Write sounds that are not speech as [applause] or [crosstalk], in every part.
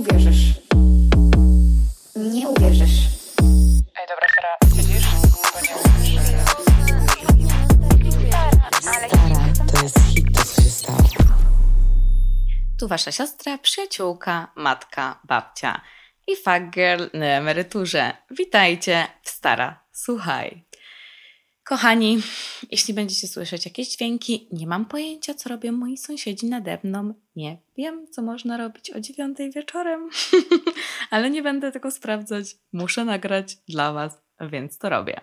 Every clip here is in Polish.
uwierzysz. Nie uwierzysz. Ej, dobra, Sara, siedzisz? Bo nie Stara, to jest hit, to co się stało. Tu wasza siostra, przyjaciółka, matka, babcia i fuck girl na emeryturze. Witajcie w Stara Słuchaj. Kochani, jeśli będziecie słyszeć jakieś dźwięki, nie mam pojęcia, co robią moi sąsiedzi nade mną. Nie wiem, co można robić o dziewiątej wieczorem, [laughs] ale nie będę tego sprawdzać. Muszę nagrać dla Was, więc to robię.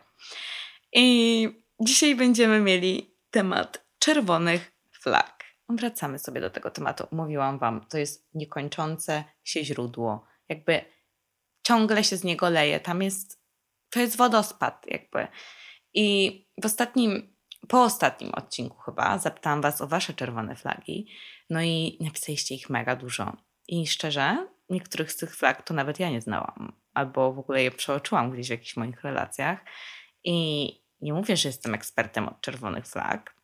I dzisiaj będziemy mieli temat czerwonych flag. Wracamy sobie do tego tematu. Mówiłam Wam, to jest niekończące się źródło. Jakby ciągle się z niego leje. Tam jest, to jest wodospad, jakby. I w ostatnim, po ostatnim odcinku chyba zapytałam Was o Wasze czerwone flagi. No i napisaliście ich mega dużo. I szczerze, niektórych z tych flag to nawet ja nie znałam. Albo w ogóle je przeoczyłam gdzieś w jakichś moich relacjach. I nie mówię, że jestem ekspertem od czerwonych flag,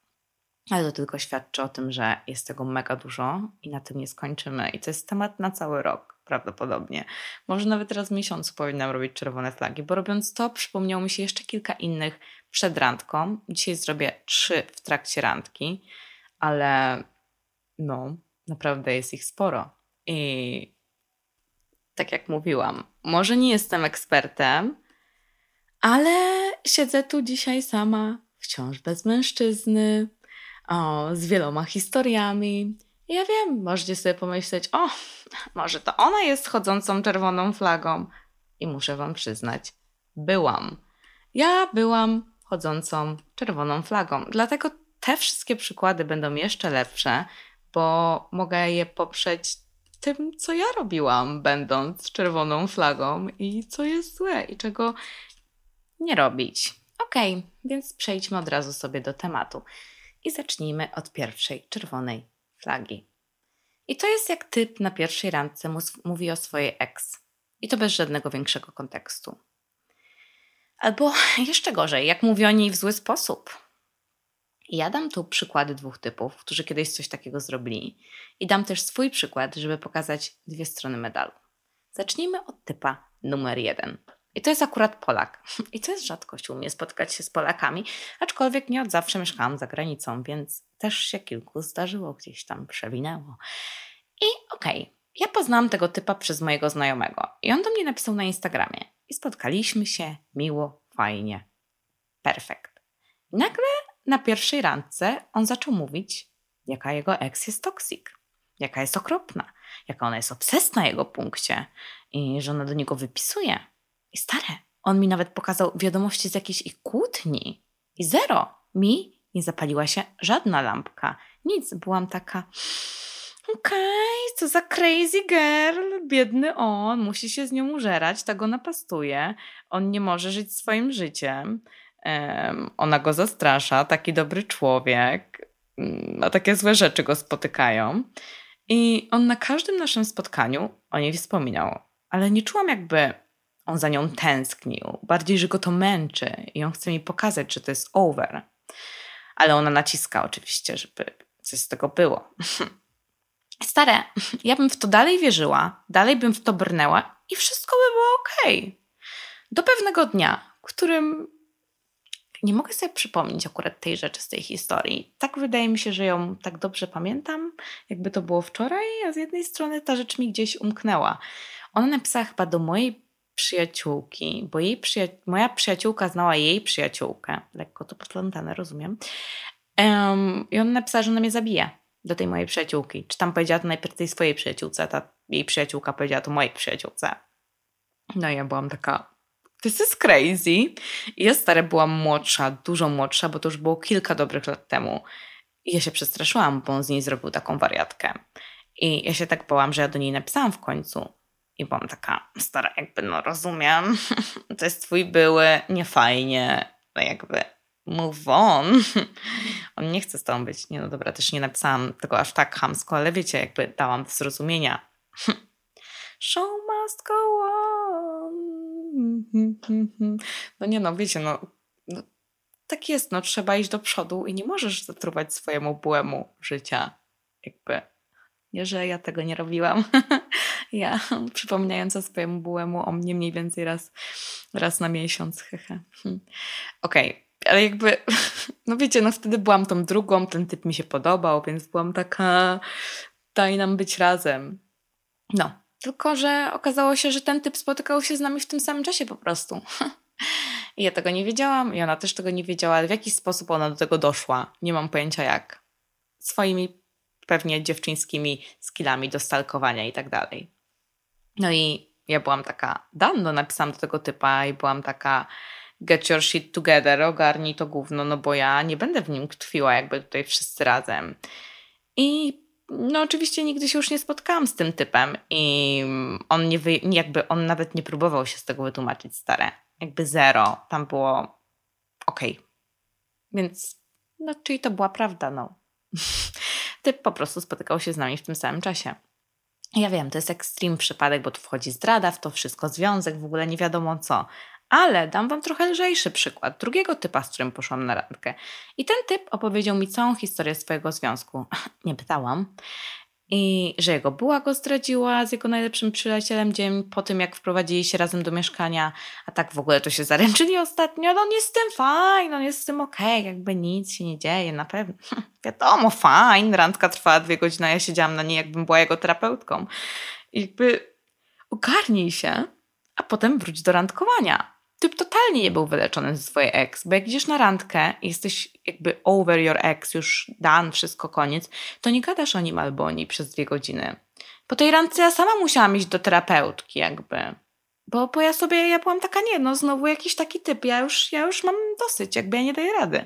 ale to tylko świadczy o tym, że jest tego mega dużo i na tym nie skończymy. I to jest temat na cały rok prawdopodobnie. Może nawet raz w miesiącu powinnam robić czerwone flagi, bo robiąc to przypomniało mi się jeszcze kilka innych przed randką. Dzisiaj zrobię trzy w trakcie randki, ale no, naprawdę jest ich sporo. I tak jak mówiłam, może nie jestem ekspertem, ale siedzę tu dzisiaj sama, wciąż bez mężczyzny, o, z wieloma historiami. Ja wiem, możecie sobie pomyśleć, o, może to ona jest chodzącą czerwoną flagą. I muszę Wam przyznać, byłam. Ja byłam chodzącą czerwoną flagą. Dlatego te wszystkie przykłady będą jeszcze lepsze, bo mogę je poprzeć tym, co ja robiłam, będąc czerwoną flagą i co jest złe i czego nie robić. Okej, więc przejdźmy od razu sobie do tematu i zacznijmy od pierwszej czerwonej flagi. I to jest jak typ na pierwszej randce mówi o swojej ex. I to bez żadnego większego kontekstu. Albo jeszcze gorzej, jak mówi o niej w zły sposób. Ja dam tu przykłady dwóch typów, którzy kiedyś coś takiego zrobili. I dam też swój przykład, żeby pokazać dwie strony medalu. Zacznijmy od typa numer jeden. I to jest akurat Polak. I to jest rzadkość u mnie spotkać się z Polakami, aczkolwiek nie od zawsze mieszkałam za granicą, więc też się kilku zdarzyło, gdzieś tam przewinęło. I okej, ja poznałam tego typa przez mojego znajomego i on do mnie napisał na Instagramie i spotkaliśmy się miło, fajnie. Perfekt. I nagle na pierwszej randce on zaczął mówić, jaka jego ex jest toksik, jaka jest okropna, jaka ona jest obsesna jego punkcie i że ona do niego wypisuje. I stare, on mi nawet pokazał wiadomości z jakiejś ich kłótni. I zero. Mi nie zapaliła się żadna lampka. Nic, byłam taka. Okej, co za crazy girl, biedny on, musi się z nią użerać, tak go napastuje. On nie może żyć swoim życiem. Em, ona go zastrasza, taki dobry człowiek, mm, a takie złe rzeczy go spotykają. I on na każdym naszym spotkaniu o niej wspominał, ale nie czułam jakby on za nią tęsknił, bardziej, że go to męczy i on chce mi pokazać, że to jest over. Ale ona naciska oczywiście, żeby coś z tego było. [laughs] Stare, ja bym w to dalej wierzyła, dalej bym w to brnęła i wszystko by było ok. Do pewnego dnia, którym nie mogę sobie przypomnieć akurat tej rzeczy z tej historii. Tak wydaje mi się, że ją tak dobrze pamiętam, jakby to było wczoraj, a z jednej strony ta rzecz mi gdzieś umknęła. Ona napisała chyba do mojej przyjaciółki, bo jej przyja- moja przyjaciółka znała jej przyjaciółkę. Lekko to poplątane, rozumiem. Em, I ona napisała, że ona mnie zabije do tej mojej przyjaciółki. Czy tam powiedziała to najpierw tej swojej przyjaciółce, ta jej przyjaciółka powiedziała to mojej przyjaciółce. No i ja byłam taka, this is crazy. I ja stara byłam młodsza, dużo młodsza, bo to już było kilka dobrych lat temu. I ja się przestraszyłam, bo on z niej zrobił taką wariatkę. I ja się tak bałam, że ja do niej napisałam w końcu. I byłam taka stara, jakby no rozumiem, [laughs] to jest twój były, nie fajnie, no jakby move on. [laughs] On nie chce z tobą być. Nie no dobra, też nie napisałam tego aż tak hamsko, ale wiecie, jakby dałam do zrozumienia. [laughs] Show must go on. No nie no, wiecie, no, no tak jest, no trzeba iść do przodu i nie możesz zatruwać swojemu byłemu życia. Jakby nie, że ja tego nie robiłam. Ja [laughs] przypominająca swojemu byłemu o mnie mniej więcej raz, raz na miesiąc. Hehe. Hm. Okej, okay. ale jakby, [laughs] no wiecie, no wtedy byłam tą drugą, ten typ mi się podobał, więc byłam taka, daj nam być razem. No, tylko że okazało się, że ten typ spotykał się z nami w tym samym czasie po prostu. [laughs] I ja tego nie wiedziałam, i ona też tego nie wiedziała, ale w jaki sposób ona do tego doszła, nie mam pojęcia jak. Swoimi pewnie dziewczyńskimi skillami do stalkowania i tak dalej. No i ja byłam taka, dan, no napisałam do tego typa i byłam taka get your shit together, ogarnij to gówno, no bo ja nie będę w nim tkwiła jakby tutaj wszyscy razem. I no oczywiście nigdy się już nie spotkałam z tym typem i on nie wy, jakby on nawet nie próbował się z tego wytłumaczyć stare. Jakby zero. Tam było okej. Okay. Więc no czyli to była prawda, no. [laughs] Typ po prostu spotykał się z nami w tym samym czasie. Ja wiem, to jest ekstrem przypadek, bo tu wchodzi zdrada w to wszystko, związek, w ogóle nie wiadomo co. Ale dam wam trochę lżejszy przykład drugiego typa, z którym poszłam na randkę. I ten typ opowiedział mi całą historię swojego związku. [laughs] Nie pytałam. I że jego była go zdradziła z jego najlepszym przyjacielem dzień po tym, jak wprowadzili się razem do mieszkania, a tak w ogóle to się zaręczyli ostatnio. No on jest z tym fajny, on jest z tym okej, okay, jakby nic się nie dzieje, na pewno. [laughs] Wiadomo, fajn, randka trwała dwie godziny, a ja siedziałam na niej, jakbym była jego terapeutką. I jakby ogarnij się, a potem wróć do randkowania typ totalnie nie był wyleczony ze swojej ex, bo jak idziesz na randkę i jesteś jakby over your ex, już dan, wszystko koniec, to nie gadasz o nim albo o niej przez dwie godziny. Po tej randce ja sama musiałam iść do terapeutki jakby. Bo, bo ja sobie, ja byłam taka, nie, no znowu jakiś taki typ, ja już, ja już mam dosyć, jakby ja nie daję rady.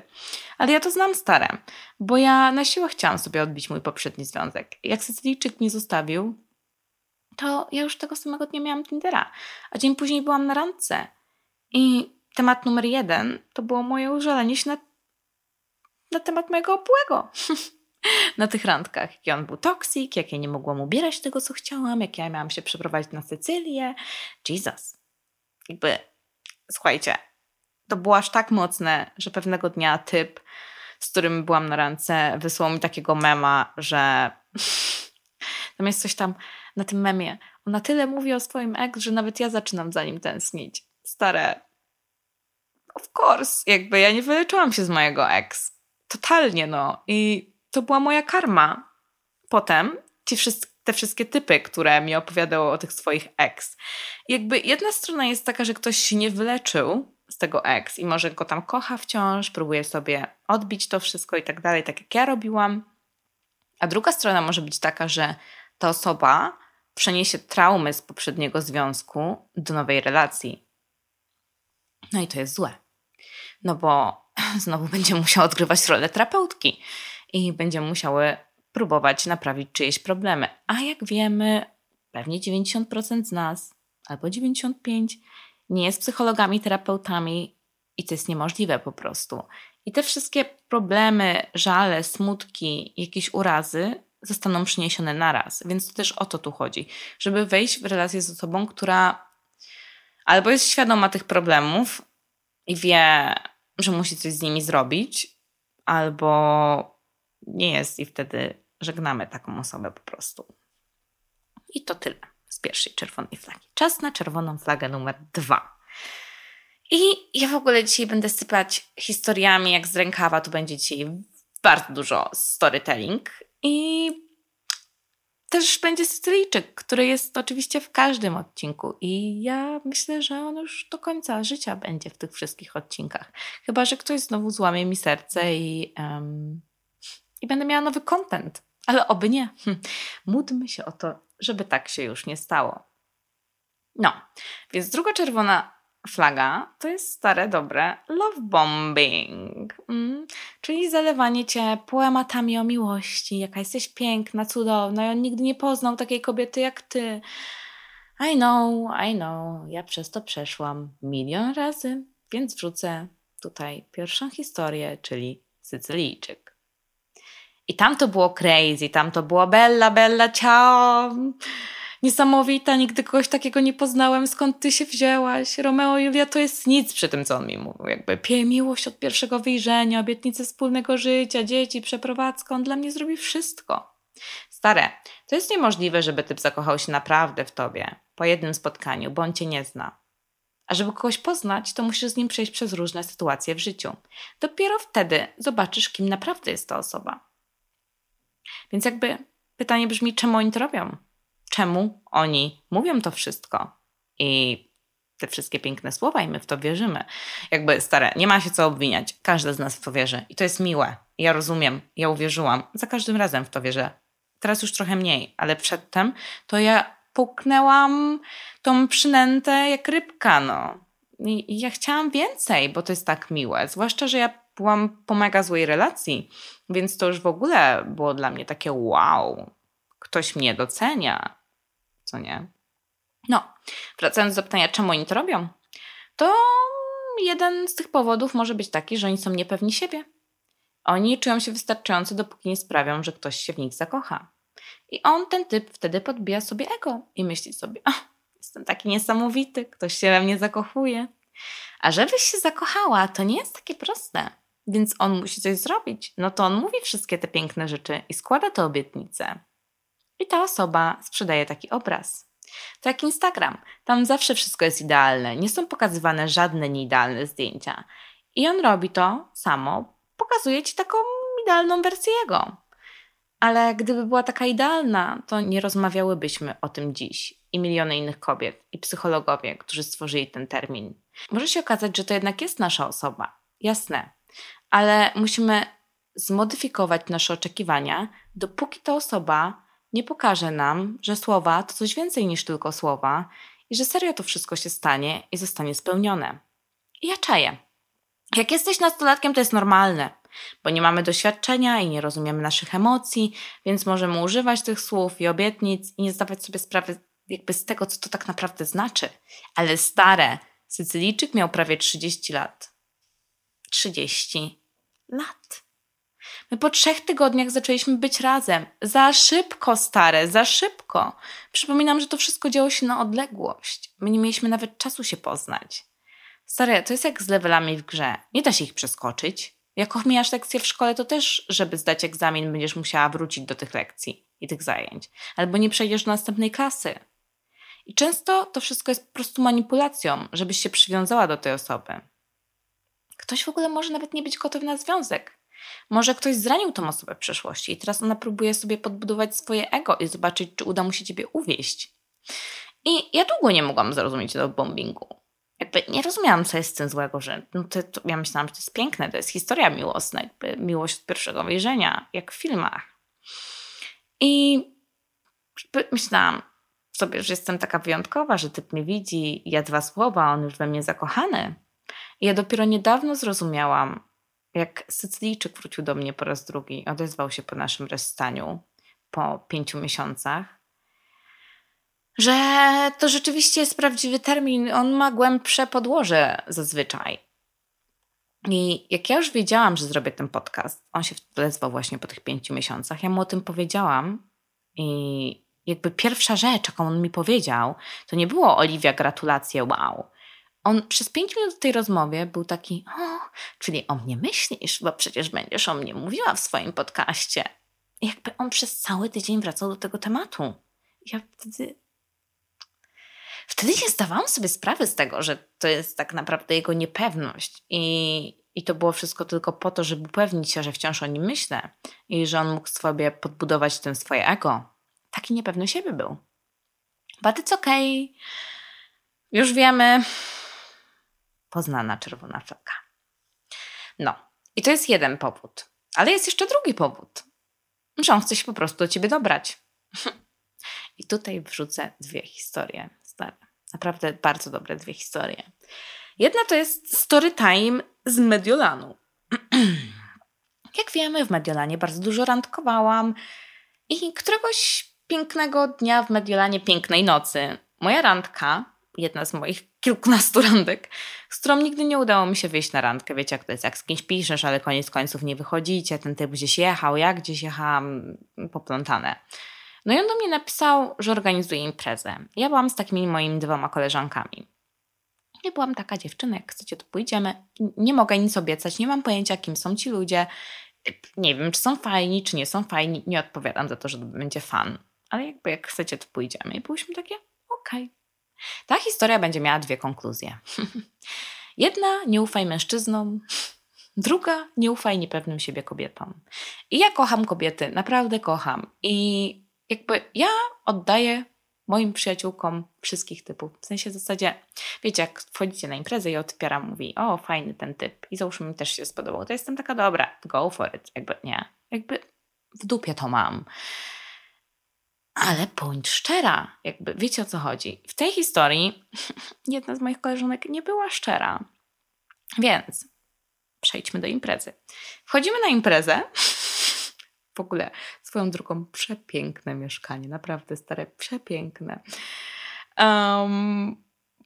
Ale ja to znam stare, bo ja na siłę chciałam sobie odbić mój poprzedni związek. Jak Sycylijczyk mnie zostawił, to ja już tego samego dnia miałam Tindera, a dzień później byłam na randce i temat numer jeden to było moje użalenie się na, na temat mojego obłego. [laughs] na tych randkach. Jaki on był toksik, jak ja nie mogłam ubierać tego, co chciałam, jak ja miałam się przeprowadzić na Sycylię. Jesus. Jakby, słuchajcie, to było aż tak mocne, że pewnego dnia typ, z którym byłam na randce, wysłał mi takiego mema, że [laughs] tam jest coś tam na tym memie. On na tyle mówi o swoim ex, że nawet ja zaczynam za nim tęsknić stare. Of course, jakby ja nie wyleczyłam się z mojego ex. Totalnie, no. I to była moja karma. Potem ci wszyscy, te wszystkie typy, które mi opowiadały o tych swoich ex. Jakby jedna strona jest taka, że ktoś się nie wyleczył z tego ex i może go tam kocha wciąż, próbuje sobie odbić to wszystko i tak dalej, tak jak ja robiłam. A druga strona może być taka, że ta osoba przeniesie traumy z poprzedniego związku do nowej relacji no i to jest złe. No bo [laughs] znowu będzie musiał odgrywać rolę terapeutki i będzie musiały próbować naprawić czyjeś problemy. A jak wiemy, pewnie 90% z nas, albo 95% nie jest psychologami, terapeutami i to jest niemożliwe po prostu. I te wszystkie problemy, żale, smutki, jakieś urazy zostaną przyniesione naraz. Więc to też o to tu chodzi, żeby wejść w relację z osobą, która albo jest świadoma tych problemów i wie, że musi coś z nimi zrobić, albo nie jest i wtedy żegnamy taką osobę po prostu. I to tyle z pierwszej czerwonej flagi. Czas na czerwoną flagę numer dwa. I ja w ogóle dzisiaj będę sypać historiami jak z rękawa. Tu będzie dzisiaj bardzo dużo storytelling. I też będzie Sycylijczyk, który jest oczywiście w każdym odcinku i ja myślę, że on już do końca życia będzie w tych wszystkich odcinkach. Chyba, że ktoś znowu złamie mi serce i, um, i będę miała nowy content. Ale oby nie. Hm. Módlmy się o to, żeby tak się już nie stało. No, więc druga czerwona flaga to jest stare, dobre love bombing, mm, czyli zalewanie cię poematami o miłości, jaka jesteś piękna, cudowna. I on nigdy nie poznał takiej kobiety jak ty. I know, I know, ja przez to przeszłam milion razy, więc wrzucę tutaj pierwszą historię, czyli Sycylijczyk. I tam to było crazy, tam to było bella, bella, ciao niesamowita, nigdy kogoś takiego nie poznałem, skąd ty się wzięłaś? Romeo i Julia to jest nic przy tym, co on mi mówił. Jakby pie miłość od pierwszego wyjrzenia, obietnice wspólnego życia, dzieci, przeprowadzkę. On dla mnie zrobi wszystko. Stare, to jest niemożliwe, żeby typ zakochał się naprawdę w tobie po jednym spotkaniu, bo on cię nie zna. A żeby kogoś poznać, to musisz z nim przejść przez różne sytuacje w życiu. Dopiero wtedy zobaczysz, kim naprawdę jest ta osoba. Więc jakby pytanie brzmi, czemu oni to robią? Czemu oni mówią to wszystko? I te wszystkie piękne słowa i my w to wierzymy. Jakby stare, nie ma się co obwiniać. Każdy z nas w to wierzy i to jest miłe. Ja rozumiem, ja uwierzyłam. Za każdym razem w to wierzę. Teraz już trochę mniej, ale przedtem to ja puknęłam tą przynętę jak rybka, no. I ja chciałam więcej, bo to jest tak miłe. Zwłaszcza, że ja byłam po mega złej relacji, więc to już w ogóle było dla mnie takie wow, ktoś mnie docenia, co nie? No, wracając do pytania, czemu oni to robią, to jeden z tych powodów może być taki, że oni są niepewni siebie. Oni czują się wystarczający, dopóki nie sprawią, że ktoś się w nich zakocha. I on, ten typ, wtedy podbija sobie ego i myśli sobie: oh, Jestem taki niesamowity, ktoś się we mnie zakochuje. A żebyś się zakochała, to nie jest takie proste. Więc on musi coś zrobić. No to on mówi wszystkie te piękne rzeczy i składa te obietnice. I ta osoba sprzedaje taki obraz. To jak Instagram. Tam zawsze wszystko jest idealne. Nie są pokazywane żadne nieidealne zdjęcia. I on robi to samo. Pokazuje ci taką idealną wersję jego. Ale gdyby była taka idealna, to nie rozmawiałybyśmy o tym dziś. I miliony innych kobiet, i psychologowie, którzy stworzyli ten termin. Może się okazać, że to jednak jest nasza osoba. Jasne. Ale musimy zmodyfikować nasze oczekiwania, dopóki ta osoba nie pokaże nam, że słowa to coś więcej niż tylko słowa i że serio to wszystko się stanie i zostanie spełnione. I ja czaję. Jak jesteś nastolatkiem, to jest normalne, bo nie mamy doświadczenia i nie rozumiemy naszych emocji, więc możemy używać tych słów i obietnic i nie zdawać sobie sprawy jakby z tego, co to tak naprawdę znaczy. Ale stare, Sycylijczyk miał prawie 30 lat. 30 lat. My po trzech tygodniach zaczęliśmy być razem. Za szybko, stare, za szybko. Przypominam, że to wszystko działo się na odległość. My nie mieliśmy nawet czasu się poznać. Stare, to jest jak z levelami w grze. Nie da się ich przeskoczyć. Jak omijasz lekcje w szkole, to też, żeby zdać egzamin, będziesz musiała wrócić do tych lekcji i tych zajęć. Albo nie przejdziesz do następnej klasy. I często to wszystko jest po prostu manipulacją, żebyś się przywiązała do tej osoby. Ktoś w ogóle może nawet nie być gotowy na związek. Może ktoś zranił tą osobę w przeszłości i teraz ona próbuje sobie podbudować swoje ego i zobaczyć, czy uda mu się ciebie uwieść. I ja długo nie mogłam zrozumieć tego bombingu. Jakby nie rozumiałam, co jest z tym złego, że no to, to, ja myślałam, że to jest piękne, to jest historia miłosna, jakby miłość od pierwszego wejrzenia, jak w filmach. I myślałam sobie, że jestem taka wyjątkowa, że typ mnie widzi, ja dwa słowa, on już we mnie zakochany. I ja dopiero niedawno zrozumiałam, jak Sycylijczyk wrócił do mnie po raz drugi, odezwał się po naszym rozstaniu po pięciu miesiącach, że to rzeczywiście jest prawdziwy termin, on ma głębsze podłoże zazwyczaj. I jak ja już wiedziałam, że zrobię ten podcast, on się odezwał właśnie po tych pięciu miesiącach, ja mu o tym powiedziałam i jakby pierwsza rzecz, jaką on mi powiedział, to nie było Oliwia, gratulacje, wow on przez pięć minut w tej rozmowie był taki, o, czyli o mnie myślisz, bo przecież będziesz o mnie mówiła w swoim podcaście. Jakby on przez cały tydzień wracał do tego tematu. Ja wtedy. Wtedy nie zdawałam sobie sprawy z tego, że to jest tak naprawdę jego niepewność. I, i to było wszystko tylko po to, żeby upewnić się, że wciąż o nim myślę i że on mógł sobie podbudować tym swoje ego. Taki niepewny siebie był. But it's okay. Już wiemy, poznana czerwona flagga. No, i to jest jeden powód. Ale jest jeszcze drugi powód. Że on chce się po prostu do ciebie dobrać. [laughs] I tutaj wrzucę dwie historie stare. Naprawdę bardzo dobre dwie historie. Jedna to jest story time z Mediolanu. [clears throat] Jak wiemy, w Mediolanie bardzo dużo randkowałam i któregoś pięknego dnia w Mediolanie, pięknej nocy, moja randka, jedna z moich kilkunastu randek, z którą nigdy nie udało mi się wyjść na randkę. Wiecie, jak to jest, jak z kimś piszesz, ale koniec końców nie wychodzicie, ten typ gdzieś jechał, ja gdzieś jechałam, poplątane. No i on do mnie napisał, że organizuje imprezę. Ja byłam z takimi moimi dwoma koleżankami. Ja byłam taka dziewczyna, jak chcecie, to pójdziemy. Nie mogę nic obiecać, nie mam pojęcia, kim są ci ludzie. nie wiem, czy są fajni, czy nie są fajni. Nie odpowiadam za to, że to będzie fan. Ale jakby jak chcecie, to pójdziemy. I byłyśmy takie, okej. Okay. Ta historia będzie miała dwie konkluzje. [laughs] Jedna, nie ufaj mężczyznom. Druga, nie ufaj niepewnym siebie kobietom. I ja kocham kobiety, naprawdę kocham. I jakby ja oddaję moim przyjaciółkom wszystkich typów. W sensie w zasadzie, wiecie, jak wchodzicie na imprezę i odpiera mówi, o fajny ten typ i załóżmy mi też się spodobał, to jestem taka dobra, go for it. Jakby nie, jakby w dupie to mam. Ale bądź szczera, jakby wiecie o co chodzi. W tej historii [laughs] jedna z moich koleżanek nie była szczera. Więc przejdźmy do imprezy. Wchodzimy na imprezę. [laughs] W ogóle swoją drugą przepiękne mieszkanie, naprawdę stare, przepiękne. Um,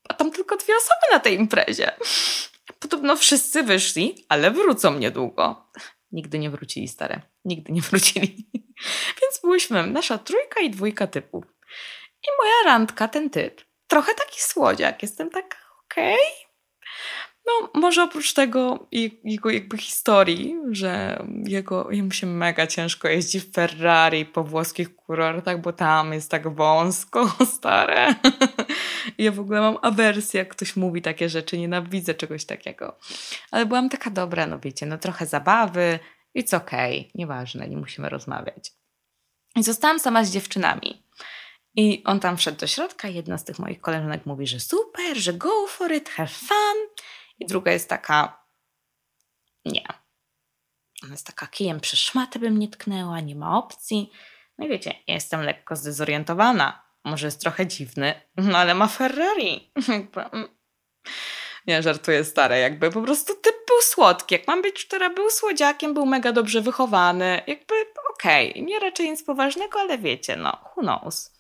a tam tylko dwie osoby na tej imprezie. [laughs] Podobno wszyscy wyszli, ale wrócą niedługo. Nigdy nie wrócili, stare. Nigdy nie wrócili. Więc byłyśmy nasza trójka i dwójka typów. I moja randka, ten typ, trochę taki słodziak. Jestem taka, okej. Okay. No, może oprócz tego jego jakby historii, że jego, jemu się mega ciężko jeździ w Ferrari po włoskich kurortach, bo tam jest tak wąsko, [laughs] stare. ja w ogóle mam awersję, jak ktoś mówi takie rzeczy, nienawidzę czegoś takiego. Ale byłam taka dobra, no wiecie, no trochę zabawy, it's okej, okay, nieważne, nie musimy rozmawiać. I zostałam sama z dziewczynami. I on tam wszedł do środka, jedna z tych moich koleżanek mówi, że super, że go for it, have fun. I druga jest taka, nie. Ona jest taka kijem przez szmatę bym nie tknęła, nie ma opcji. No i wiecie, ja jestem lekko zdezorientowana. Może jest trochę dziwny, [laughs] no ale ma Ferrari. [laughs] Nie, żartuję stare, jakby po prostu typ był słodki. Jak mam być szczera, był słodziakiem, był mega dobrze wychowany. Jakby okej, okay. nie raczej nic poważnego, ale wiecie, no, who knows.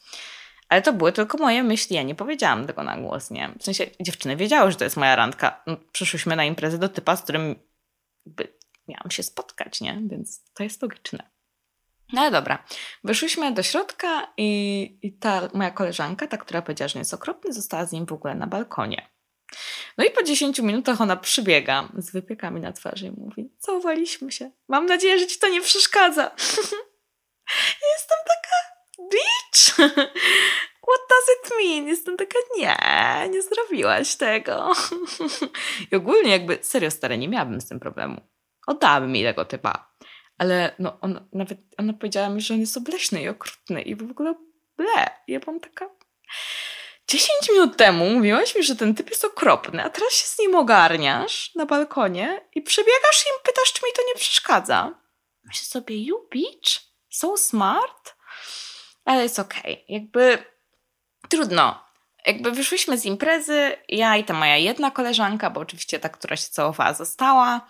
Ale to były tylko moje myśli, ja nie powiedziałam tego na głos, nie? W sensie dziewczyny wiedziały, że to jest moja randka. No, przyszłyśmy na imprezę do typa, z którym jakby miałam się spotkać, nie? Więc to jest logiczne. No ale dobra, wyszłyśmy do środka i, i ta moja koleżanka, ta, która powiedziała, że jest okropny, została z nim w ogóle na balkonie. No i po 10 minutach ona przybiega z wypiekami na twarzy i mówi: Całowaliśmy się. Mam nadzieję, że ci to nie przeszkadza. [laughs] Jestem taka bitch. [laughs] What does it mean? Jestem taka, nie, nie zrobiłaś tego. [laughs] I ogólnie jakby, serio stare, nie miałabym z tym problemu. Oddałabym jej tego typa. Ale no, on, nawet ona powiedziała mi, że on jest obleśny i okrutny i w ogóle ble. Ja byłam taka... 10 minut temu mówiłaś mi, że ten typ jest okropny, a teraz się z nim ogarniasz na balkonie i przebiegasz i im pytasz, czy mi to nie przeszkadza. Myślę sobie, you bitch, so smart ale jest okej. Okay. Jakby trudno. Jakby wyszłyśmy z imprezy, ja i ta moja jedna koleżanka, bo oczywiście ta, która się całowała, została.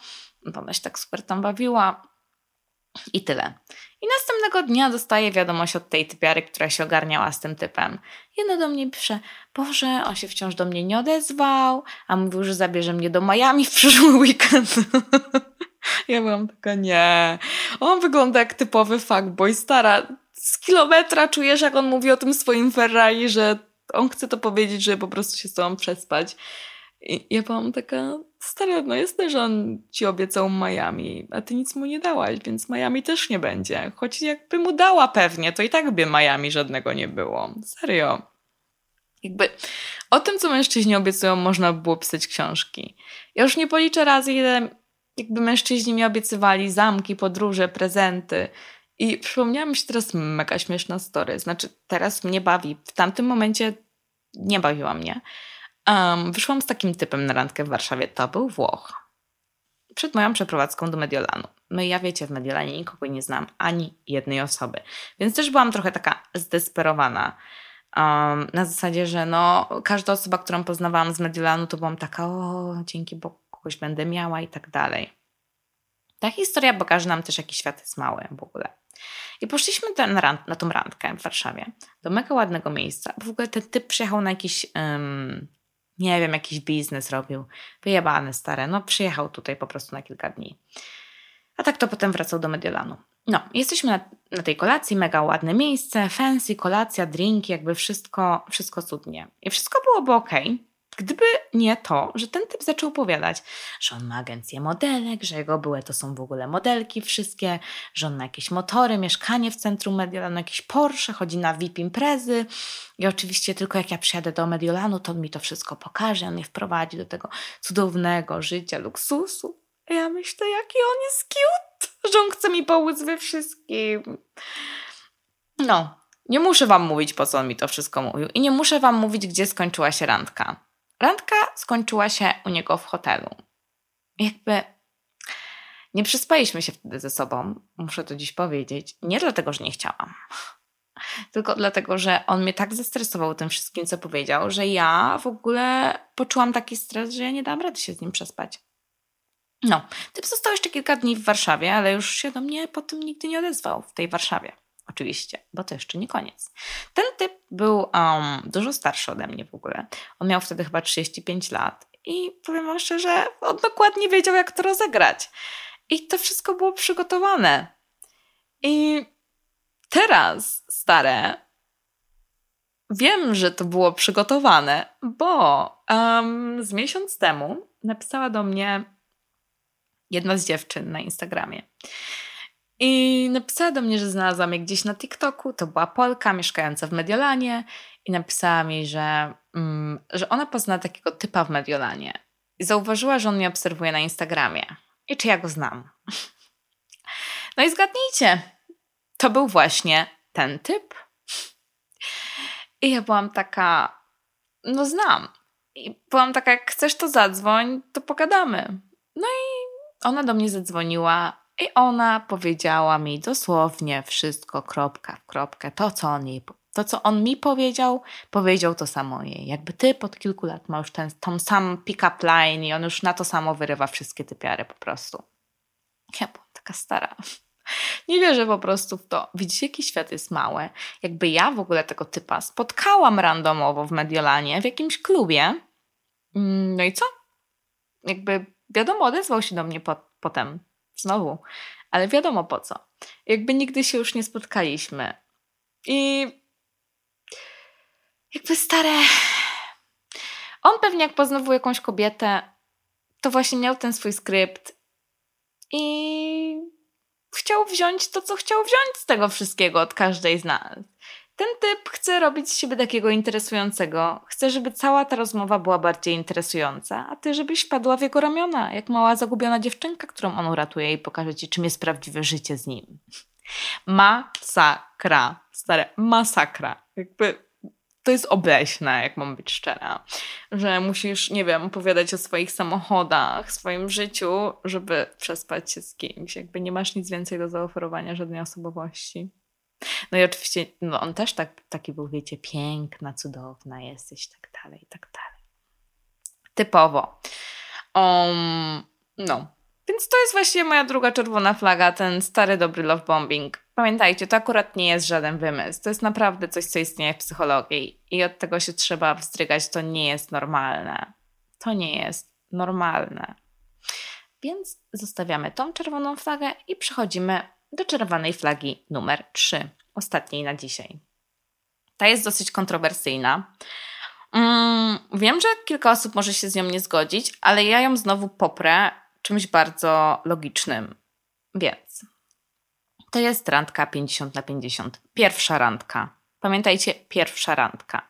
Ona się tak super tam bawiła. I tyle. I następnego dnia dostaję wiadomość od tej typiary, która się ogarniała z tym typem. Jedna do mnie pisze, Boże, on się wciąż do mnie nie odezwał, a mówił, że zabierze mnie do Miami w przyszły weekend. [laughs] ja byłam taka, nie. On wygląda jak typowy fuckboy, stara z kilometra czujesz, jak on mówi o tym swoim Ferrari, że on chce to powiedzieć, żeby po prostu się z tobą przespać. I ja byłam taka, stara, no jasne, że on ci obiecał Miami, a ty nic mu nie dałaś, więc Miami też nie będzie. Choć jakby mu dała pewnie, to i tak by Miami żadnego nie było. Serio. Jakby o tym, co mężczyźni obiecują, można by było pisać książki. Ja już nie policzę razy, ile jakby mężczyźni mi obiecywali zamki, podróże, prezenty. I przypomniała mi się teraz mega śmieszna story. Znaczy, teraz mnie bawi. W tamtym momencie nie bawiła mnie. Um, wyszłam z takim typem na randkę w Warszawie. To był Włoch. Przed moją przeprowadzką do Mediolanu. No i ja wiecie, w Mediolanie nikogo nie znam, ani jednej osoby. Więc też byłam trochę taka zdesperowana. Um, na zasadzie, że no, każda osoba, którą poznawałam z Mediolanu, to byłam taka, o, dzięki Bogu, kogoś będę miała i tak dalej. Ta historia pokaże nam też, jaki świat jest mały w ogóle. I poszliśmy ten rand, na tą randkę w Warszawie, do mega ładnego miejsca. W ogóle ten typ przyjechał na jakiś, um, nie wiem, jakiś biznes robił. Wyjebany, stare. No przyjechał tutaj po prostu na kilka dni. A tak to potem wracał do Mediolanu. No, jesteśmy na, na, tej kolacji, mega ładne miejsce, fancy, kolacja, drinki, jakby wszystko, wszystko cudnie. I wszystko byłoby ok, Gdyby nie to, że ten typ zaczął opowiadać, że on ma agencję modelek, że jego były to są w ogóle modelki wszystkie, że on ma jakieś motory, mieszkanie w centrum Mediolanu, jakieś Porsche, chodzi na VIP imprezy i oczywiście tylko jak ja przyjadę do Mediolanu, to on mi to wszystko pokaże, on mnie wprowadzi do tego cudownego życia, luksusu. A ja myślę, jaki on jest cute, że on chce mi pomóc we wszystkim. No, nie muszę wam mówić, po co on mi to wszystko mówił i nie muszę wam mówić, gdzie skończyła się randka. Randka skończyła się u niego w hotelu. Jakby nie przyspaliśmy się wtedy ze sobą, muszę to dziś powiedzieć. Nie dlatego, że nie chciałam, [laughs] tylko dlatego, że on mnie tak zestresował tym wszystkim, co powiedział, że ja w ogóle poczułam taki stres, że ja nie dam rady się z nim przespać. No, typ został jeszcze kilka dni w Warszawie, ale już się do mnie po tym nigdy nie odezwał w tej Warszawie. Oczywiście, bo to jeszcze nie koniec. Ten typ był um, dużo starszy ode mnie w ogóle. On miał wtedy chyba 35 lat i powiem wam szczerze, on dokładnie wiedział, jak to rozegrać. I to wszystko było przygotowane. I teraz, stare, wiem, że to było przygotowane, bo um, z miesiąc temu napisała do mnie jedna z dziewczyn na Instagramie. I napisała do mnie, że znalazła mnie gdzieś na TikToku. To była Polka mieszkająca w Mediolanie i napisała mi, że, mm, że ona pozna takiego typa w Mediolanie. I zauważyła, że on mnie obserwuje na Instagramie. I czy ja go znam? [laughs] No i zgadnijcie, to był właśnie ten typ. I ja byłam taka, no znam. I byłam taka, jak chcesz to zadzwoń, to pogadamy. No i ona do mnie zadzwoniła i ona powiedziała mi dosłownie wszystko, kropka w kropkę, to co on jej, to co on mi powiedział, powiedział to samo jej. Jakby ty pod kilku lat ma już ten, tą sam pick-up line i on już na to samo wyrywa wszystkie te piary po prostu. Ja byłam taka stara. [laughs] Nie wierzę po prostu w to. Widzicie, jaki świat jest mały. Jakby ja w ogóle tego typa spotkałam randomowo w Mediolanie, w jakimś klubie. Mm, no i co? Jakby wiadomo, odezwał się do mnie po, potem Znowu. Ale wiadomo po co. Jakby nigdy się już nie spotkaliśmy. I jakby stare. On pewnie jak poznawał jakąś kobietę, to właśnie miał ten swój skrypt i chciał wziąć to, co chciał wziąć z tego wszystkiego od każdej z nas. Ten typ chce robić z siebie takiego interesującego. Chce, żeby cała ta rozmowa była bardziej interesująca, a ty, żebyś padła w jego ramiona, jak mała zagubiona dziewczynka, którą on uratuje i pokaże ci, czym jest prawdziwe życie z nim. Masakra. Stare, masakra. Jakby to jest obleśne, jak mam być szczera, że musisz, nie wiem, opowiadać o swoich samochodach, swoim życiu, żeby przespać się z kimś. Jakby nie masz nic więcej do zaoferowania żadnej osobowości. No i oczywiście no on też tak, taki był, wiecie, piękna, cudowna jesteś, tak dalej, tak dalej. Typowo. Um, no. Więc to jest właśnie moja druga czerwona flaga, ten stary, dobry love bombing. Pamiętajcie, to akurat nie jest żaden wymysł. To jest naprawdę coś, co istnieje w psychologii i od tego się trzeba wzdrygać. To nie jest normalne. To nie jest normalne. Więc zostawiamy tą czerwoną flagę i przechodzimy do czerwonej flagi numer 3, ostatniej na dzisiaj. Ta jest dosyć kontrowersyjna. Mm, wiem, że kilka osób może się z nią nie zgodzić, ale ja ją znowu poprę czymś bardzo logicznym. Więc to jest randka 50 na 50. Pierwsza randka. Pamiętajcie, pierwsza randka.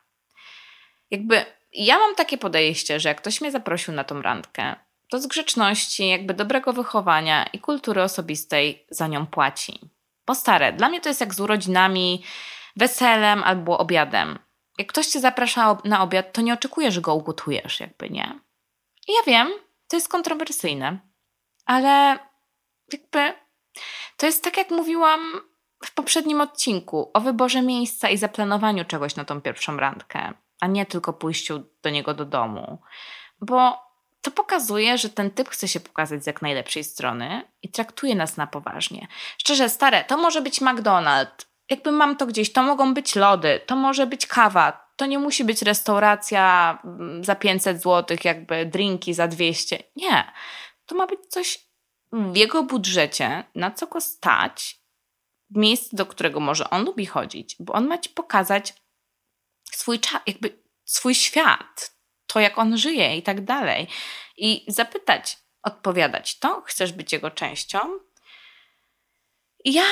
Jakby ja mam takie podejście, że jak ktoś mnie zaprosił na tą randkę, to z grzeczności, jakby dobrego wychowania i kultury osobistej za nią płaci. Bo stare, dla mnie to jest jak z urodzinami, weselem albo obiadem. Jak ktoś cię zaprasza na obiad, to nie oczekuje, że go ugotujesz, jakby nie. I ja wiem, to jest kontrowersyjne, ale jakby to jest tak, jak mówiłam w poprzednim odcinku o wyborze miejsca i zaplanowaniu czegoś na tą pierwszą randkę, a nie tylko pójściu do niego do domu. Bo to pokazuje, że ten typ chce się pokazać z jak najlepszej strony i traktuje nas na poważnie. Szczerze, stare, to może być McDonald's. Jakby mam to gdzieś, to mogą być lody, to może być kawa, to nie musi być restauracja mm, za 500 zł, jakby drinki za 200. Nie. To ma być coś w jego budżecie, na co go stać, miejsce, do którego może on lubi chodzić, bo on ma ci pokazać swój czas, jakby swój świat, to, jak on żyje i tak dalej. I zapytać, odpowiadać to, chcesz być jego częścią. Ja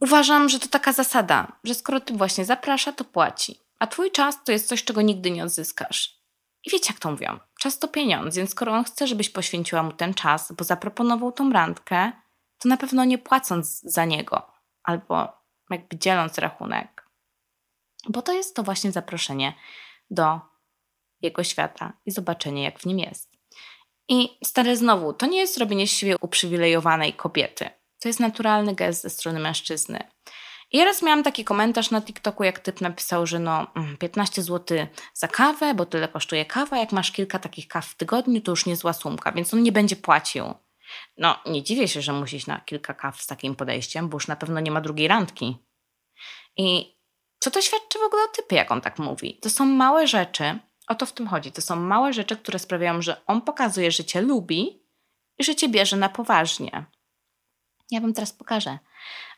uważam, że to taka zasada, że skoro ty właśnie zaprasza, to płaci. A twój czas to jest coś, czego nigdy nie odzyskasz. I wiecie, jak to mówią? Czas to pieniądz, więc skoro on chce, żebyś poświęciła mu ten czas, bo zaproponował tą randkę, to na pewno nie płacąc za niego, albo jakby dzieląc rachunek. Bo to jest to właśnie zaproszenie do jego świata i zobaczenie, jak w nim jest. I stare znowu, to nie jest robienie z siebie uprzywilejowanej kobiety. To jest naturalny gest ze strony mężczyzny. I raz miałam taki komentarz na TikToku, jak typ napisał, że no 15 mm, zł za kawę, bo tyle kosztuje kawa, jak masz kilka takich kaw w tygodniu, to już niezła sumka, więc on nie będzie płacił. No, nie dziwię się, że musi iść na kilka kaw z takim podejściem, bo już na pewno nie ma drugiej randki. I co to świadczy w ogóle o typie, jak on tak mówi? To są małe rzeczy, o to w tym chodzi. To są małe rzeczy, które sprawiają, że on pokazuje, że cię lubi i że cię bierze na poważnie. Ja wam teraz pokażę.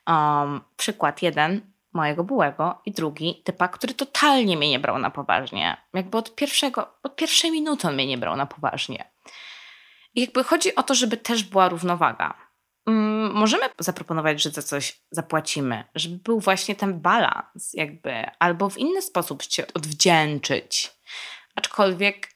Um, przykład jeden mojego byłego i drugi typa, który totalnie mnie nie brał na poważnie. Jakby od pierwszego, od pierwszej minuty on mnie nie brał na poważnie. I jakby chodzi o to, żeby też była równowaga. Um, możemy zaproponować, że za coś zapłacimy, żeby był właśnie ten balans, jakby, albo w inny sposób się odwdzięczyć. Aczkolwiek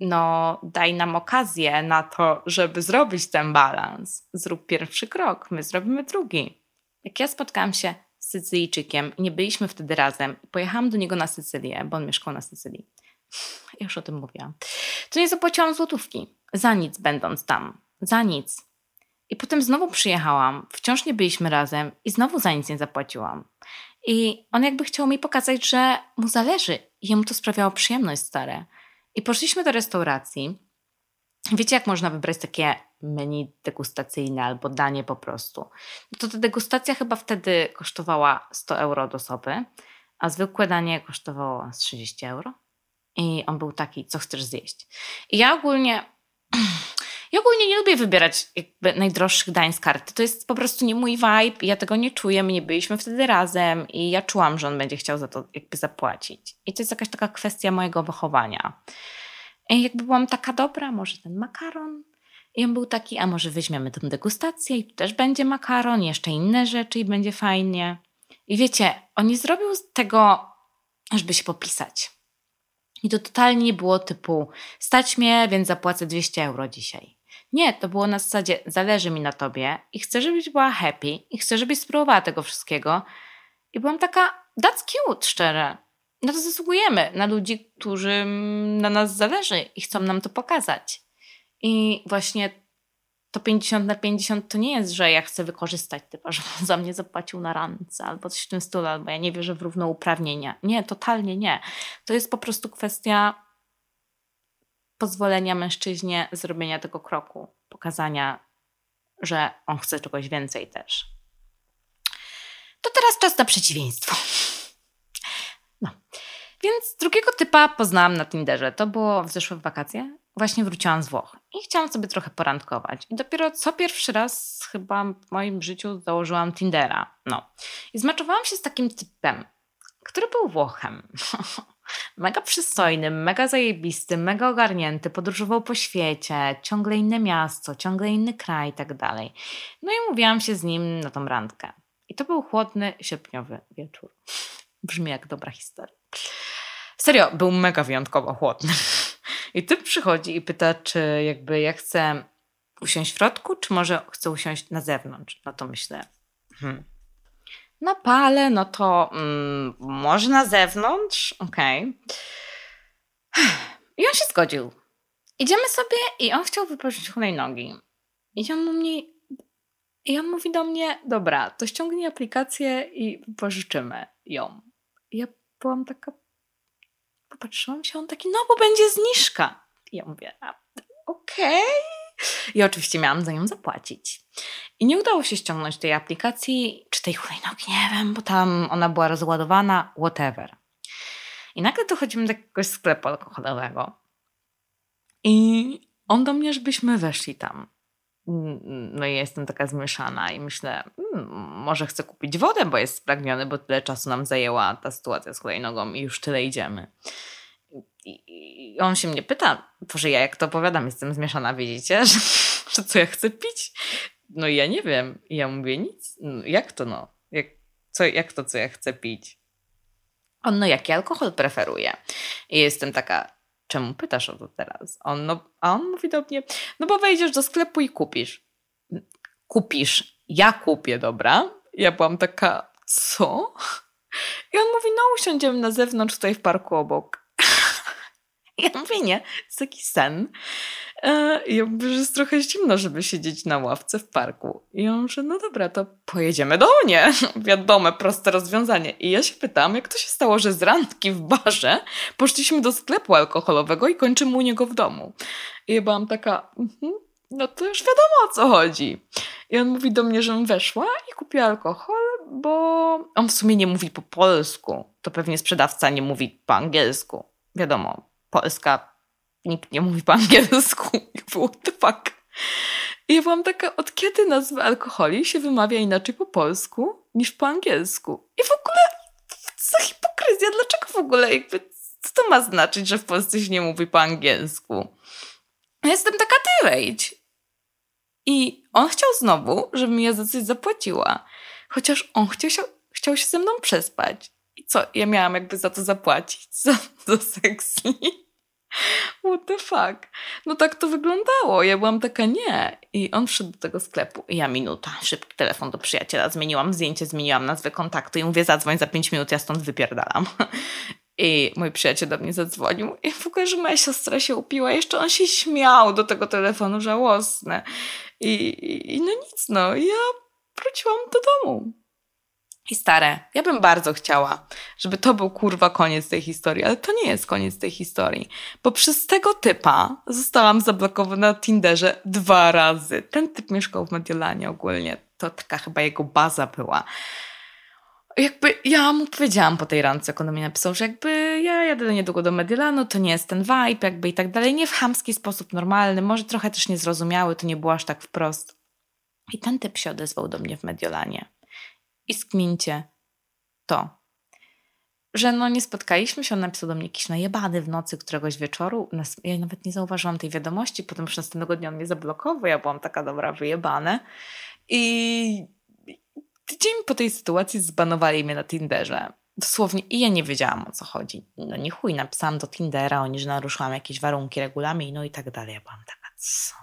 no, daj nam okazję na to, żeby zrobić ten balans. Zrób pierwszy krok, my zrobimy drugi. Jak ja spotkałam się z Sycylijczykiem nie byliśmy wtedy razem, pojechałam do niego na Sycylię, bo on mieszkał na Sycylii. Ja już o tym mówiłam. To nie zapłaciłam złotówki. Za nic będąc tam. Za nic. I potem znowu przyjechałam, wciąż nie byliśmy razem i znowu za nic nie zapłaciłam. I on jakby chciał mi pokazać, że mu zależy i jemu to sprawiało przyjemność stare. I poszliśmy do restauracji. Wiecie, jak można wybrać takie menu degustacyjne albo danie po prostu? No to ta degustacja chyba wtedy kosztowała 100 euro od osoby, a zwykłe danie kosztowało 30 euro. I on był taki, co chcesz zjeść. I ja ogólnie [clears throat] ja ogólnie nie lubię wybierać jakby najdroższych dań z karty. To jest po prostu nie mój vibe, ja tego nie czuję, my nie byliśmy wtedy razem i ja czułam, że on będzie chciał za to jakby zapłacić. I to jest jakaś taka kwestia mojego wychowania. I jakby byłam taka dobra, może ten makaron. I on był taki, a może weźmiemy tę degustację i tu też będzie makaron, jeszcze inne rzeczy i będzie fajnie. I wiecie, on nie zrobił tego, żeby się popisać. I to totalnie było typu, stać mnie, więc zapłacę 200 euro dzisiaj. Nie, to było na zasadzie, zależy mi na tobie i chcę, żebyś była happy i chcę, żebyś spróbowała tego wszystkiego. I byłam taka, that's cute, szczerze. Na to zasługujemy, na ludzi, którzy na nas zależy i chcą nam to pokazać. I właśnie to 50 na 50 to nie jest, że ja chcę wykorzystać typa, że on za mnie zapłacił na randce albo coś w tym stylu, albo ja nie wierzę w równouprawnienia. Nie, totalnie nie. To jest po prostu kwestia pozwolenia mężczyźnie zrobienia tego kroku, pokazania, że on chce czegoś więcej też. To teraz czas na przeciwieństwo. No. Więc drugiego typa poznałam na Tinderze. To było w zeszłe wakacje. Właśnie wróciłam z Włoch i chciałam sobie trochę porandkować. I dopiero co pierwszy raz chyba w moim życiu założyłam Tindera. No. I zmaczowałam się z takim typem, który był Włochem. [laughs] mega przystojny, mega zajebisty, mega ogarnięty, podróżował po świecie, ciągle inne miasto, ciągle inny kraj i tak dalej. No i mówiłam się z nim na tą randkę. I to był chłodny, sierpniowy wieczór. Brzmi jak dobra historia. Serio, był mega wyjątkowo chłodny. I typ przychodzi i pyta, czy jakby ja chcę usiąść w środku, czy może chcę usiąść na zewnątrz. No to myślę, hmm, na pale, no to mm, może na zewnątrz, okej. Okay. I on się zgodził. Idziemy sobie i on chciał wypożyczyć hulajnogi. I on mówi, i on mówi do mnie, dobra, to ściągnij aplikację i wypożyczymy ją. I ja byłam taka, popatrzyłam się, on taki, no bo będzie zniżka. I ja mówię, okej. Okay. I oczywiście miałam za nią zapłacić. I nie udało się ściągnąć tej aplikacji, czy tej hulajnogi, nie wiem, bo tam ona była rozładowana, whatever. I nagle dochodzimy do jakiegoś sklepu alkoholowego. I on do mnie, żebyśmy weszli tam. No i jestem taka zmieszana i myślę, hmm, może chcę kupić wodę, bo jest spragniony, bo tyle czasu nam zajęła ta sytuacja z hulajnogą i już tyle idziemy. I, on się mnie pyta, Boże, ja jak to opowiadam, jestem zmieszana, widzicie, [laughs] że, że co ja chcę pić? No i ja nie wiem. I ja mówię, nic. No, jak to no? Jak, co, jak to, co ja chcę pić? On, no jaki alkohol preferuje? I jestem taka, czemu pytasz o to teraz? On, no, a on mówi do mnie, no bo wejdziesz do sklepu i kupisz. Kupisz. Ja kupię, dobra? Ja byłam taka, co? I on mówi, no usiądziemy na zewnątrz tutaj w parku obok. [laughs] Ja mówię, nie, jest taki sen. E, I ja mówię, że jest trochę zimno, żeby siedzieć na ławce w parku. I on że no dobra, to pojedziemy do mnie. [laughs] Wiadome, proste rozwiązanie. I ja się pytam, jak to się stało, że z randki w barze poszliśmy do sklepu alkoholowego i kończymy u niego w domu. I ja byłam taka, mhm, no to już wiadomo o co chodzi. I on mówi do mnie, żebym weszła i kupiła alkohol, bo on w sumie nie mówi po polsku. To pewnie sprzedawca nie mówi po angielsku. Wiadomo, Polska, nikt nie mówi po angielsku. [laughs] What the fuck? I ja byłam taka, od kiedy nazwa alkoholi się wymawia inaczej po polsku niż po angielsku? I w ogóle, co hipokryzja, dlaczego w ogóle, jakby, co to ma znaczyć, że w Polsce się nie mówi po angielsku? Ja jestem taka, ty wejdź. I on chciał znowu, żebym ja za coś zapłaciła. Chociaż on chciał się, chciał się ze mną przespać. Co, ja miałam jakby za to zapłacić? [laughs] Za, za seksli? What the fuck? No tak to wyglądało. Ja byłam taka nie. I on wszedł do tego sklepu. I ja minuta, szybki telefon do przyjaciela. Zmieniłam zdjęcie, zmieniłam nazwę kontaktu i mówię zadzwoń za pięć minut, ja stąd wypierdalam. [laughs] I mój przyjaciel do mnie zadzwonił i w ogóle, że moja siostra się upiła. Jeszcze on się śmiał do tego telefonu, żałosne. I, i, i no nic, no. Ja wróciłam do domu. I stare, ja bym bardzo chciała, żeby to był kurwa koniec tej historii, ale to nie jest koniec tej historii, bo przez tego typa zostałam zablokowana na Tinderze dwa razy. Ten typ mieszkał w Mediolanie ogólnie, to taka chyba jego baza była. Jakby ja mu powiedziałam po tej randce, jak on mi napisał, że jakby ja jadę niedługo do Mediolanu, to nie jest ten vibe, jakby i tak dalej. Nie w chamski sposób normalny, może trochę też niezrozumiały, to nie było aż tak wprost. I ten typ się odezwał do mnie w Mediolanie i skmincie to, że no nie spotkaliśmy się, on napisał do mnie jakiś najebany w nocy któregoś wieczoru, ja nawet nie zauważyłam tej wiadomości, potem już następnego dnia on mnie zablokował, ja byłam taka dobra, wyjebane i tydzień po tej sytuacji zbanowali mnie na Tinderze. Dosłownie i ja nie wiedziałam o co chodzi. No nie chuj, napisałam do Tindera, oni, że naruszyłam jakieś warunki, regulamin, no i tak dalej. Ja byłam taka, co?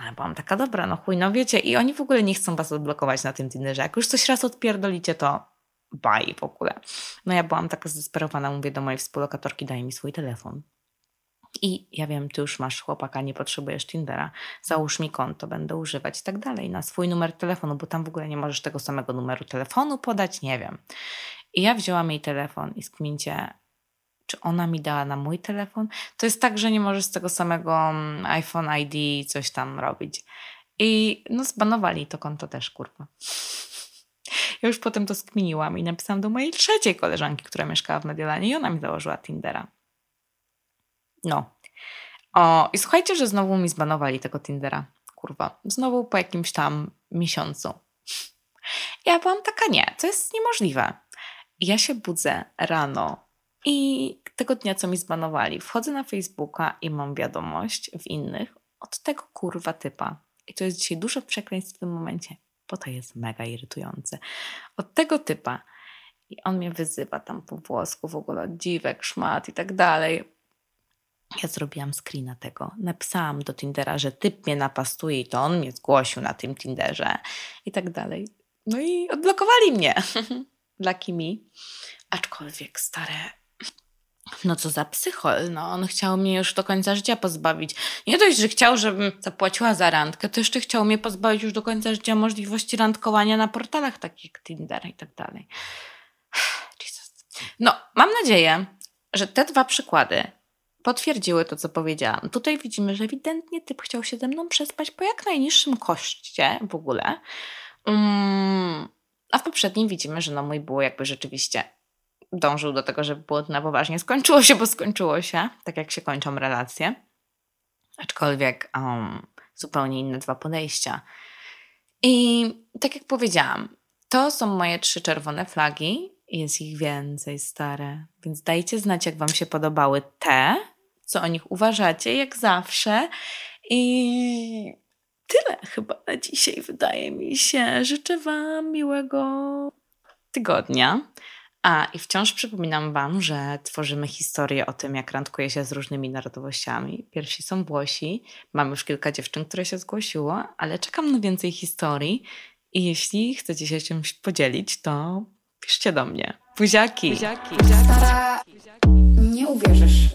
No ja byłam taka, dobra, no chuj, no wiecie, i oni w ogóle nie chcą was odblokować na tym Tinderze. Jak już coś raz odpierdolicie, to bye w ogóle. No ja byłam taka zdesperowana, mówię do mojej współlokatorki, daj mi swój telefon. I ja wiem, ty już masz chłopaka, nie potrzebujesz Tindera, załóż mi konto, będę używać i tak dalej, na swój numer telefonu, bo tam w ogóle nie możesz tego samego numeru telefonu podać, nie wiem. I ja wzięłam jej telefon i skmincie, czy ona mi dała na mój telefon. To jest tak, że nie możesz z tego samego mm, iPhone ID coś tam robić. I no zbanowali to konto też, kurwa. Ja już potem to skminiłam i napisałam do mojej trzeciej koleżanki, która mieszkała w Mediolanie i ona mi założyła Tindera. No. O, i słuchajcie, że znowu mi zbanowali tego Tindera. Kurwa. Znowu po jakimś tam miesiącu. Ja byłam taka, nie, to jest niemożliwe. Ja się budzę rano i tego dnia, co mi zbanowali, wchodzę na Facebooka i mam wiadomość w innych od tego kurwa typa. I to jest dzisiaj dużo przekleństw w tym momencie, bo to jest mega irytujące. Od tego typa. I on mnie wyzywa tam po włosku, w ogóle dziwek, szmat i tak dalej. Ja zrobiłam screena tego. Napisałam do Tindera, że typ mnie napastuje i to on mnie zgłosił na tym Tinderze i tak dalej. No i odblokowali mnie. [laughs] Dla Kimi. Aczkolwiek stare no co za psychol, no on chciał mnie już do końca życia pozbawić. Nie dość, że chciał, żebym zapłaciła za randkę, to jeszcze chciał mnie pozbawić już do końca życia możliwości randkowania na portalach takich jak Tinder i tak dalej. [sighs] Jesus. No, mam nadzieję, że te dwa przykłady potwierdziły to, co powiedziałam. Tutaj widzimy, że ewidentnie typ chciał się ze mną przespać po jak najniższym koszcie w ogóle. Um, a w poprzednim widzimy, że no mój było jakby rzeczywiście dążył do tego, żeby było na poważnie. Skończyło się, bo skończyło się, tak jak się kończą relacje. Aczkolwiek um, zupełnie inne dwa podejścia. I tak jak powiedziałam, to są moje trzy czerwone flagi Jest ich więcej, stare. Więc dajcie znać, jak Wam się podobały te, co o nich uważacie, jak zawsze. I tyle chyba na dzisiaj, wydaje mi się. Życzę Wam miłego tygodnia. A i wciąż przypominam Wam, że tworzymy historię o tym, jak randkuje się z różnymi narodowościami. Pierwsi są Włosi, mam już kilka dziewczyn, które się zgłosiło, ale czekam na więcej historii. I jeśli chcecie się czymś podzielić, to piszcie do mnie. Buziaki! Buziaki. Stara, nie uwierzysz.